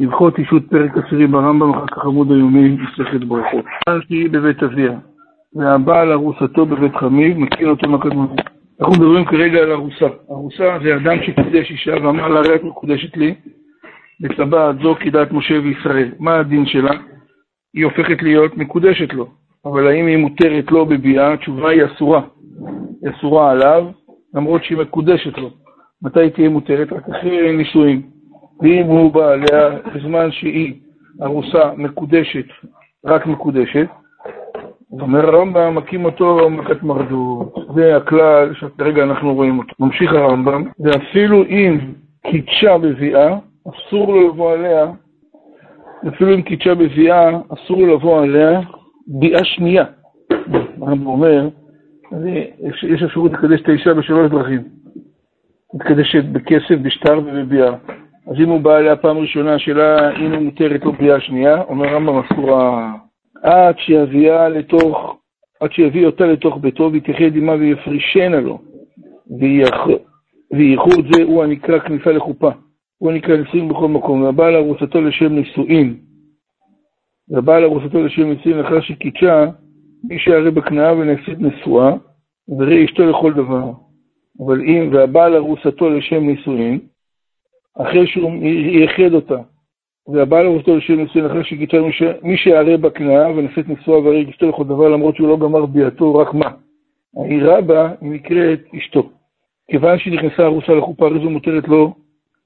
הלכות אישות פרק עשירי ברמב"ם, אחר כך עמוד היומי, מסכת ברכות. שאלתי בבית אביה, והבעל ארוסתו בבית חמיב, מכין אותו מקדמות. אנחנו מדברים כרגע על ארוסה. ארוסה זה אדם שקידש אישה ואמר לה, הרי את מקודשת לי, בטבעת זו כדעת משה וישראל. מה הדין שלה? היא הופכת להיות מקודשת לו. אבל האם היא מותרת לו בביאה? התשובה היא אסורה. היא אסורה עליו, למרות שהיא מקודשת לו. מתי תהיה מותרת? רק אחרי נישואים. ואם הוא בא עליה בזמן שהיא ארוסה מקודשת, רק מקודשת, אומר הרמב"ם, מכים אותו מכת מרדות. זה הכלל שכרגע אנחנו רואים אותו. ממשיך הרמב"ם, ואפילו אם קידשה בביאה, אסור לו לבוא עליה, אפילו אם קידשה בביאה, אסור לו לבוא עליה ביאה שנייה. הרמב"ם אומר, יש אפשרות לקדש את האישה בשלוש דרכים. מתקדשת בכסף, בשטר ובביאה. אז אם הוא בא אליה פעם ראשונה, השאלה אם הוא מותרת לו ביאה שנייה, אומר רמב"ם אסורה עד שיביאה לתוך, עד שיביא אותה לתוך ביתו ויתייחד עמה ויפרישנה לו. וייחוד זה הוא הנקרא כניסה לחופה. הוא הנקרא נישואין בכל מקום. והבעל ארוסתו לשם נישואין. והבעל ארוסתו לשם נישואין לאחר שקידשה, מי שיראה בקנאה ונעשית נשואה, וראה אשתו לכל דבר. אבל אם, והבעל ארוסתו לשם נישואין, אחרי שהוא ייחד אותה, והבעל ארוסתו לשם נישואין, אחרי שגיטה מי שיערה בקנאה ונשאת נשואה והרי אשתו לכל דבר, למרות שהוא לא גמר ביאתו, רק מה? היא רבה, היא נקראת אשתו. כיוון שהיא נכנסה ארוסה לחופה, הרי זו מותרת לו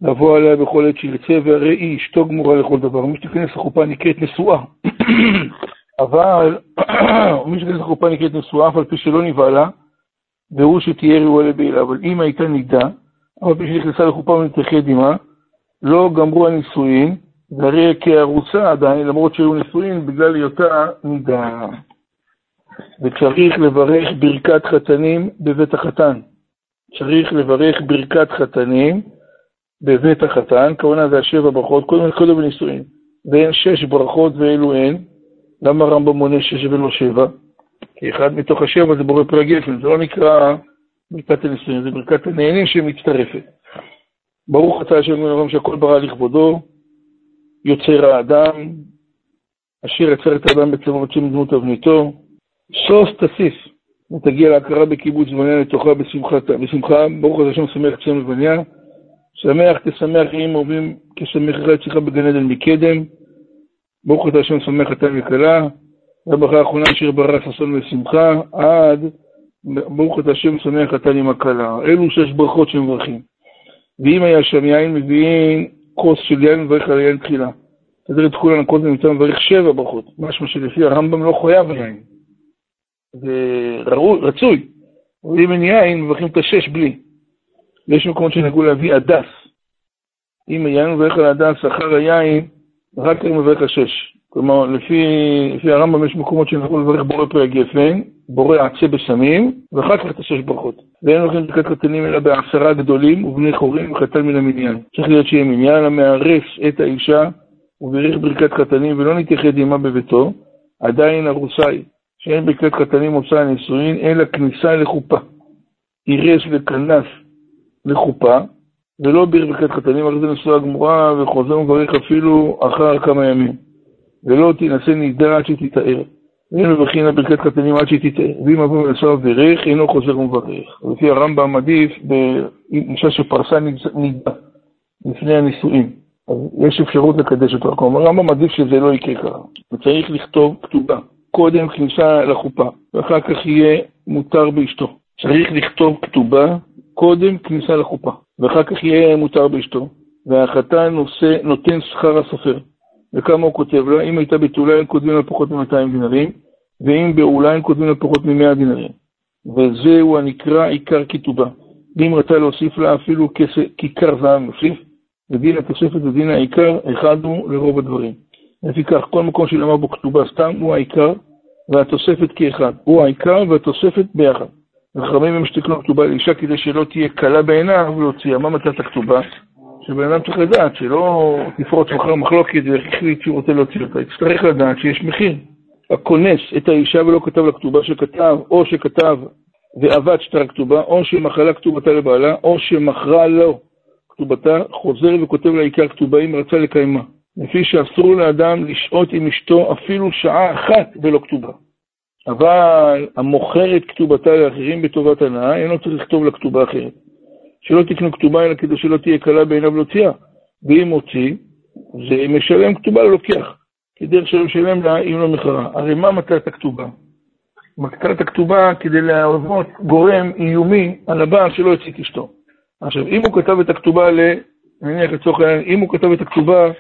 לבוא עליה בכל עת שירצה, והרי היא אשתו גמורה לכל דבר. מי שתיכנס לחופה נקראת נשואה. אבל מי שתיכנס לחופה נקראת נשואה, אף על פי שלא נבהלה, והוא שתהיה ראויה לבעילה. אבל אם הייתה נידה, אף פי שנכנסה לחופה ונתרחד עמה, לא גמרו הנישואין, והרי כארוסה עדיין, למרות שהיו נישואין, בגלל היותה נידה. וצריך לברך ברכת חתנים בבית החתן. צריך לברך ברכת חתנים בבית החתן, כהונה זה השבע ברכות, קודם כל בנישואין. ואין שש ברכות ואלו אין. למה הרמב"ם מונה שש ולא שבע? כי אחד מתוך השבע זה בורא פרי גפן, זה לא נקרא ברכת הנישואין, זה ברכת הנהנים שמצטרפת. ברוך אתה השם מרום שהכל ברא לכבודו, יוצר האדם, אשר יצר את האדם בצלמו שם דמות תבניתו, שוס תסיס, ותגיע להכרה בקיבוץ זמניה לתוכה בשמחה, בשמחה, ברוך אתה השם שמח שם לבניה, שמח תשמח עם אוהבים כשמח אחד אצלך בגן עדן מקדם, ברוך אתה השם שמח חתן וכלה, והברכה האחרונה אשר ברא ששון ושמחה, עד ברוך אתה השם שמח חתן עם הכלה. אלו שש ברכות שמברכים. ואם היה שם יין, מביאים כוס של יין ומברך על יין תחילה. תדיר את כולן הכל נמצא מברך שבע ברכות. משמע שלפי הרמב"ם לא חויב יין. זה רצוי. ואם אין יין, מברכים את השש בלי. ויש מקומות שנהגו להביא הדס. אם היין מברך על הדס אחר היין, רק אם מברך השש. כלומר, לפי, לפי הרמב"ם יש מקומות שנהגו לברך בורא פרי הגפן, בורא עצה בסמים, ואחר כך את השש ברכות. ואין הולכים ברכת חתנים אלא בעשרה גדולים ובני חורים וחתן מן המניין. צריך להיות שיהיה מניין המארס את האישה ובירך ברכת חתנים ולא נתייחד עמה בביתו, עדיין ארוסה היא, שאין ברכת חתנים עושה הנישואין, אלא כניסה לחופה. אירס וכנס לחופה, ולא ברכת חתנים, הרי זה נשואה גמורה וחוזר ומברך אפילו אחר כמה ימים. ולא תינשא נידה עד שתתאר. ואין מברכים לברכת חתנים עד שתתאר. ואם אבו מנסוע ברך, אינו חוזר ומברך. לפי הרמב"ם עדיף באישה שפרסה נידה לפני הנישואים. אז יש אפשרות לקדש אותו. כלומר, הרמב"ם עדיף שזה לא יקרה ככה. וצריך לכתוב כתובה. קודם כניסה לחופה, ואחר כך יהיה מותר באשתו. צריך לכתוב כתובה קודם כניסה לחופה, ואחר כך יהיה מותר באשתו. והחתן נותן שכר הסופר. וכמה הוא כותב לה, אם הייתה בתולה הם כותבים לה פחות מ-200 דינרים, ואם בעולה הם כותבים לה פחות מ-100 דינרים. וזהו הנקרא עיקר כתובה. ואם רצה להוסיף לה אפילו כיכר זהב נוסיף, ודין התוספת ודין העיקר, אחד הוא לרוב הדברים. לפיכך, כל מקום שלמר בו כתובה סתם הוא העיקר, והתוספת כאחד. הוא העיקר והתוספת ביחד. וחכמים הם שתקנו כתובה לאישה כדי שלא תהיה קלה בעיניו להוציאה. מה מצאת הכתובה? שבן אדם צריך לדעת, שלא תפרוץ מחר מחלוקת והחליט שהוא רוצה להוציא אותה. יצטרך לדעת שיש מחיר. הכונס את האישה ולא כתב לה כתובה שכתב, או שכתב ועבד שטר הכתובה, או שמחלה כתובתה לבעלה, או שמכרה לו כתובתה, חוזר וכותב לה עיקר כתובה אם רצה לקיימה. לפי שאסור לאדם לשהות עם אשתו אפילו שעה אחת בלא כתובה. אבל המוכר את כתובתה לאחרים בטובת הנאה, אינו צריך לכתוב לה כתובה אחרת. שלא תקנו כתובה אלא כדי שלא תהיה קלה בעיניו להוציאה. ואם הוציא, זה משלם כתובה ללוקח, כדרך שלא משלם לה אם לא מכרה. הרי מה מטרת הכתובה? מטרת הכתובה כדי להוות גורם איומי על הבעל שלא יוציא את אשתו. עכשיו, אם הוא כתב את הכתובה ל... נניח לצורך העניין, אם הוא כתב את הכתובה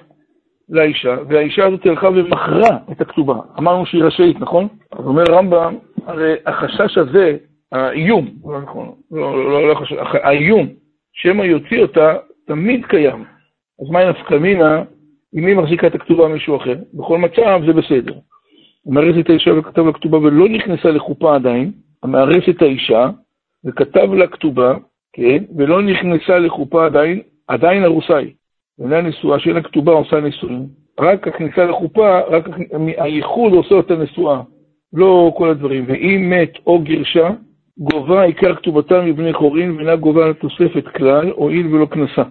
לאישה, והאישה הזאת הלכה ומכרה את הכתובה, אמרנו שהיא רשאית, נכון? אז אומר רמב"ם, הרי החשש הזה, האיום, לא נכון, לא, לא, לא חשש, האיום, שמא יוציא אותה, תמיד קיים. אז מה נפקא מינה, אם היא מחזיקה את הכתובה מישהו אחר? בכל מצב זה בסדר. מארס את האישה וכתב לה כתובה ולא נכנסה לחופה עדיין, המארס את האישה וכתב לה כתובה, כן, ולא נכנסה לחופה עדיין, עדיין ארוסה היא. אינה נשואה, שאין הכתובה עושה נישואים. רק הכניסה לחופה, רק הייחוד עושה אותה נשואה, לא כל הדברים. ואם מת או גירשה, גובה עיקר כתובתה מבני חורין ואינה גובה תוספת כלל, הואיל ולא כנסה.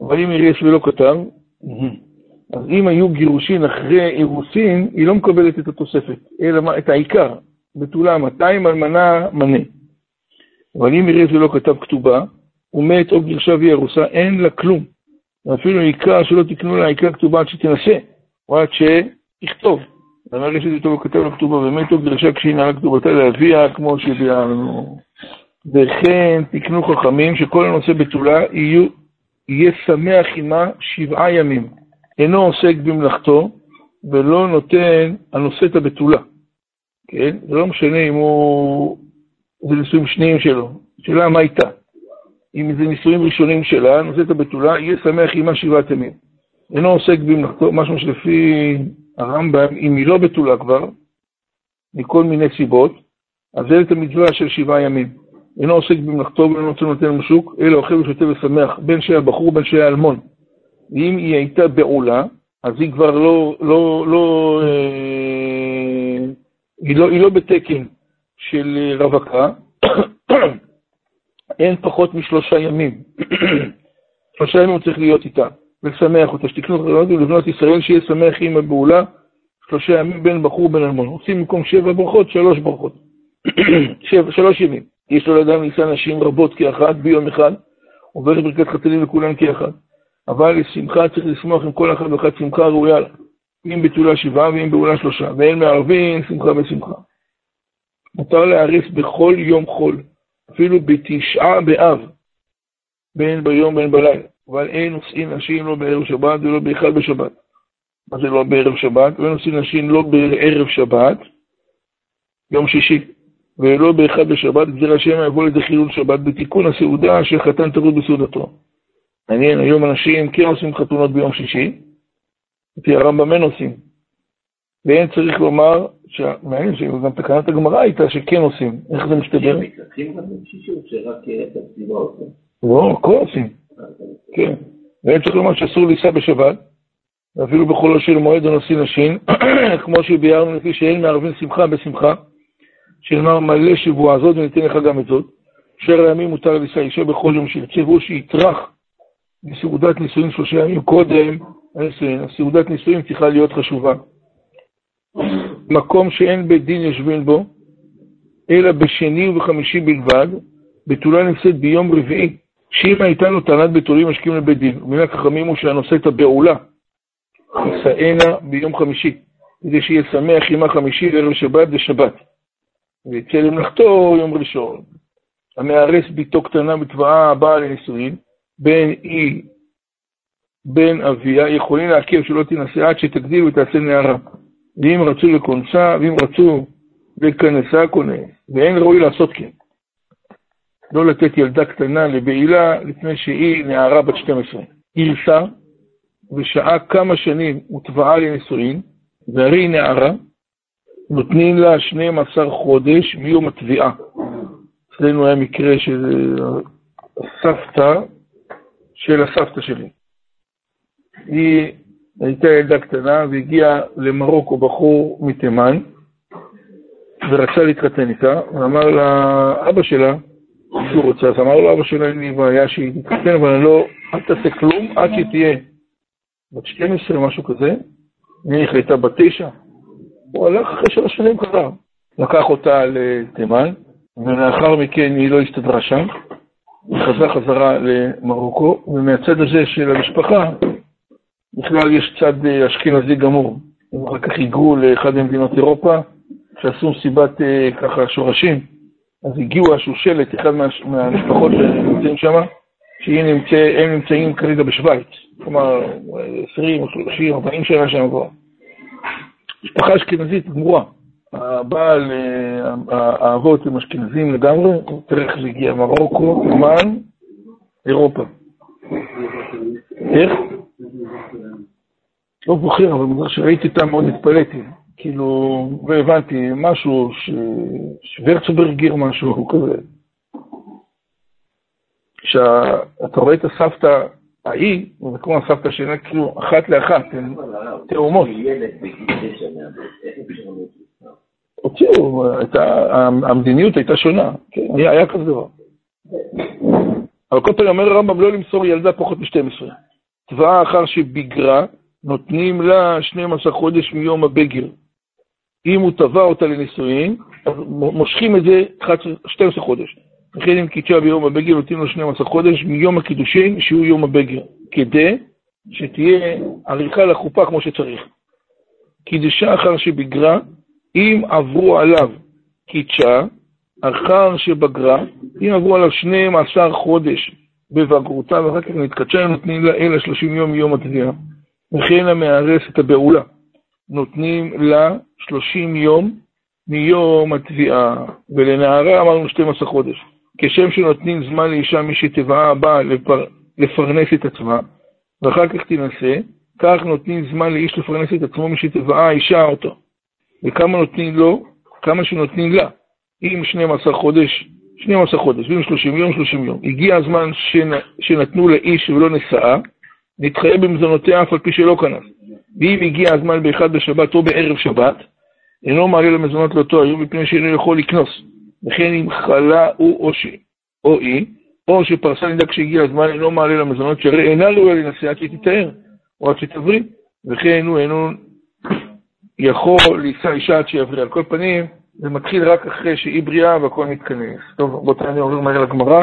אבל אם יריס ולא כתב, אז אם היו גירושין אחרי אירוסין, היא לא מקבלת את התוספת, אלא את העיקר, בתולה 200 אלמנה מנה. אבל אם יריס ולא כתב כתובה, הוא מת או גירשה והיא ארוסה, אין לה כלום. ואפילו עיקר שלא תקנו לה עיקר כתובה עד שתנסה, או עד שיכתוב. ואמר יש את זה טוב וכתב לה כתובה, ומת או גירשה כשהיא נעלה כתובתה לאביה, כמו שביארנו. וכן תקנו חכמים שכל הנושא בתולה יהיו, יהיה שמח עמה שבעה ימים. אינו עוסק במלאכתו, ולא נותן הנושא את הבתולה. כן? זה לא משנה אם הוא... זה נישואים שניים שלו. שאלה מה איתה. אם זה נישואים ראשונים שלה, נושאת הבתולה, יהיה שמח עמה שבעת ימים. אינו עוסק במלאכתו, משהו שלפי הרמב"ם, אם היא לא בתולה כבר, מכל מיני סיבות, אז זה את המצווה של שבעה ימים. אינו עוסק במלאכתו ואינו רוצה נותן משוק, אלא אוכל ושותה ושמח, בין שהיה בחור בין שהיה אלמון. ואם היא הייתה בעולה, אז היא כבר לא, לא, לא, אה, היא לא, היא לא בתקן של רווקה, אין פחות משלושה ימים. שלושה ימים הוא צריך להיות איתה, ולשמח אותה, שתקנו חלונות ולבנות ישראל, שיהיה שמח עם הבעולה, שלושה ימים בין בחור ובין אלמון. עושים במקום שבע ברכות, שלוש ברכות. שבע, שלוש ימים. יש לו לאדם נישא נשים רבות כאחת ביום אחד, עובר ברכת חתנים לכולם כאחד. אבל לשמחה צריך לשמוח עם כל אחד ואחד שמחה ראויה לה. אם בתולה שבעה ואם בעולה שלושה, ואין מערבים שמחה בשמחה. מותר להריס בכל יום חול, אפילו בתשעה באב, בין ביום בין בלילה, אבל אין נושאים נשים לא בערב שבת ולא באחד בשבת. מה זה לא בערב שבת? ואין נושאים נשים לא בערב שבת, יום שישי, ולא באחד בשבת, גזיר השם יבוא לידי חילול שבת בתיקון הסעודה שחתן טרוד בסעודתו. מעניין, היום אנשים כן עושים חתונות ביום שישי, לפי הרמב"ם אין עושים. ואין צריך לומר, מעניין שגם תקנת הגמרא הייתה שכן עושים, איך זה מסתדר? לא, הכל עושים, כן. ואין צריך לומר שאסור לנסוע בשבת, ואפילו בחולו של מועד או נשיא נשים, כמו שביארנו לפי שאין מערבים שמחה בשמחה, שנאמר מלא שבועה זאת וניתן לך גם את זאת, אשר הימים מותר לישא אישה בכל יום שירצה, והוא שיטרח בסעודת נישואין שלושה ימים קודם הנישואין. הסעודת נישואין צריכה להיות חשובה. מקום שאין בית דין יושבים בו, אלא בשני ובחמישי בלבד, בתולה נמצאת ביום רביעי, שאם הייתה לו טענת בתולים משקים לבית דין. ומן החכמים הוא שהנושא את הבעולה, יישאנה ביום חמישי, כדי שיהיה שמח עמה חמישי לערב שבת ושבת. ויצא למלאכתו יום ראשון. המארס ביתו קטנה בתבעה הבאה לנישואין, בין היא, בין אביה, יכולים לעכב שלא תינשא עד שתגדיל ותעשה נערה. ואם רצו לכונסה, ואם רצו לכנסה, כונס. ואין ראוי לעשות כן. לא לתת ילדה קטנה לבעילה לפני שהיא נערה בת 12. גרסה, ושעה כמה שנים הוטבעה לנישואין, והרי היא נערה, נותנים לה 12 חודש מיום התביעה. אצלנו היה מקרה של סבתא של הסבתא שלי. היא הייתה ילדה קטנה והגיעה למרוקו בחור מתימן ורצה להתחתן איתה, ואמר לאבא שלה שהוא רוצה, אז אמר לו אבא שלה, אין לי בעיה שהיא תתחתן, אבל אני לא, אל תעשה כלום עד שתהיה בת 12, משהו כזה, נניח הייתה בת 9, הוא הלך אחרי שלוש שנים חזר. לקח אותה לתימן, ולאחר מכן היא לא הסתדרה שם, היא חזרה חזרה למרוקו, ומהצד הזה של המשפחה, בכלל יש צד אה, אשכנזי גמור. הם אחר כך היגרו לאחד ממדינות אירופה, שעשו מסיבת אה, ככה שורשים, אז הגיעו השושלת, אחד מה, מהמשפחות שנמצאים שם, שהם נמצא, נמצאים כרגע בשוויץ, כלומר 20, 30, 40 שנה שם כבר. משפחה אשכנזית גמורה. הבעל, אה, האבות הם אשכנזים לגמרי, תראה איך זה הגיע, מרוקו, תימן, אירופה. איך? לא זוכר, אבל בגלל שראיתי אותם מאוד התפלאתי. כאילו, והבנתי, משהו שוורצברג משהו כזה. כשאתה רואה את הסבתא ההיא, זה כמו הסבתא שלה, כאילו, אחת לאחת, הן תאומות. הוציאו, המדיניות הייתה שונה, כן, היה כזה דבר. אבל כל פעם אומר הרמב"ם לא למסור ילדה פחות מ-12. צבאה אחר שביגרה, נותנים לה 12 חודש מיום הבגר. אם הוא תבע אותה לנישואין, אז מושכים את זה 12 חודש. וכן אם קידשה ביום הבגר, נותנים לו 12 חודש מיום הקידושין, שהוא יום הבגר, כדי שתהיה עריכה לחופה כמו שצריך. קידשה אחר שבגרה, אם עברו עליו קידשה, אחר שבגרה, אם עברו עליו 12 חודש בבגרותה, ואחר כך נתקדשה, נותנים לה אלא 30 יום מיום התביעה. וכן המארס את הבעולה. נותנים לה 30 יום מיום התביעה, ולנערה אמרנו 12 חודש. כשם שנותנים זמן לאישה משתבעה הבאה לפר... לפרנס את עצמה, ואחר כך תינשא, כך נותנים זמן לאיש לפרנס את עצמו משתבעה האישה אותו. וכמה נותנים לו? כמה שנותנים לה. אם 12 חודש, 12 חודש, ואם 30 יום, 30 יום. הגיע הזמן שנ... שנתנו לאיש ולא נשאה, נתחייב במזונותיה אף על פי שלא קנס. ואם הגיע הזמן באחד בשבת או בערב שבת, אינו מעלה למזונות לאותו היום מפני שאינו יכול לקנוס. וכן אם חלה הוא או, ש... או היא, או שפרסה נדע כשהגיע הזמן אינו מעלה למזונות, שהרי אינה ראויה לנסיעה כי תתאר, או עד שתבריא, וכן הוא אינו יכול לישא אישה עד שיבריא. על כל פנים, זה מתחיל רק אחרי שהיא בריאה והכל מתכנס. טוב, רבותיי, אני עובר מהר לגמרא.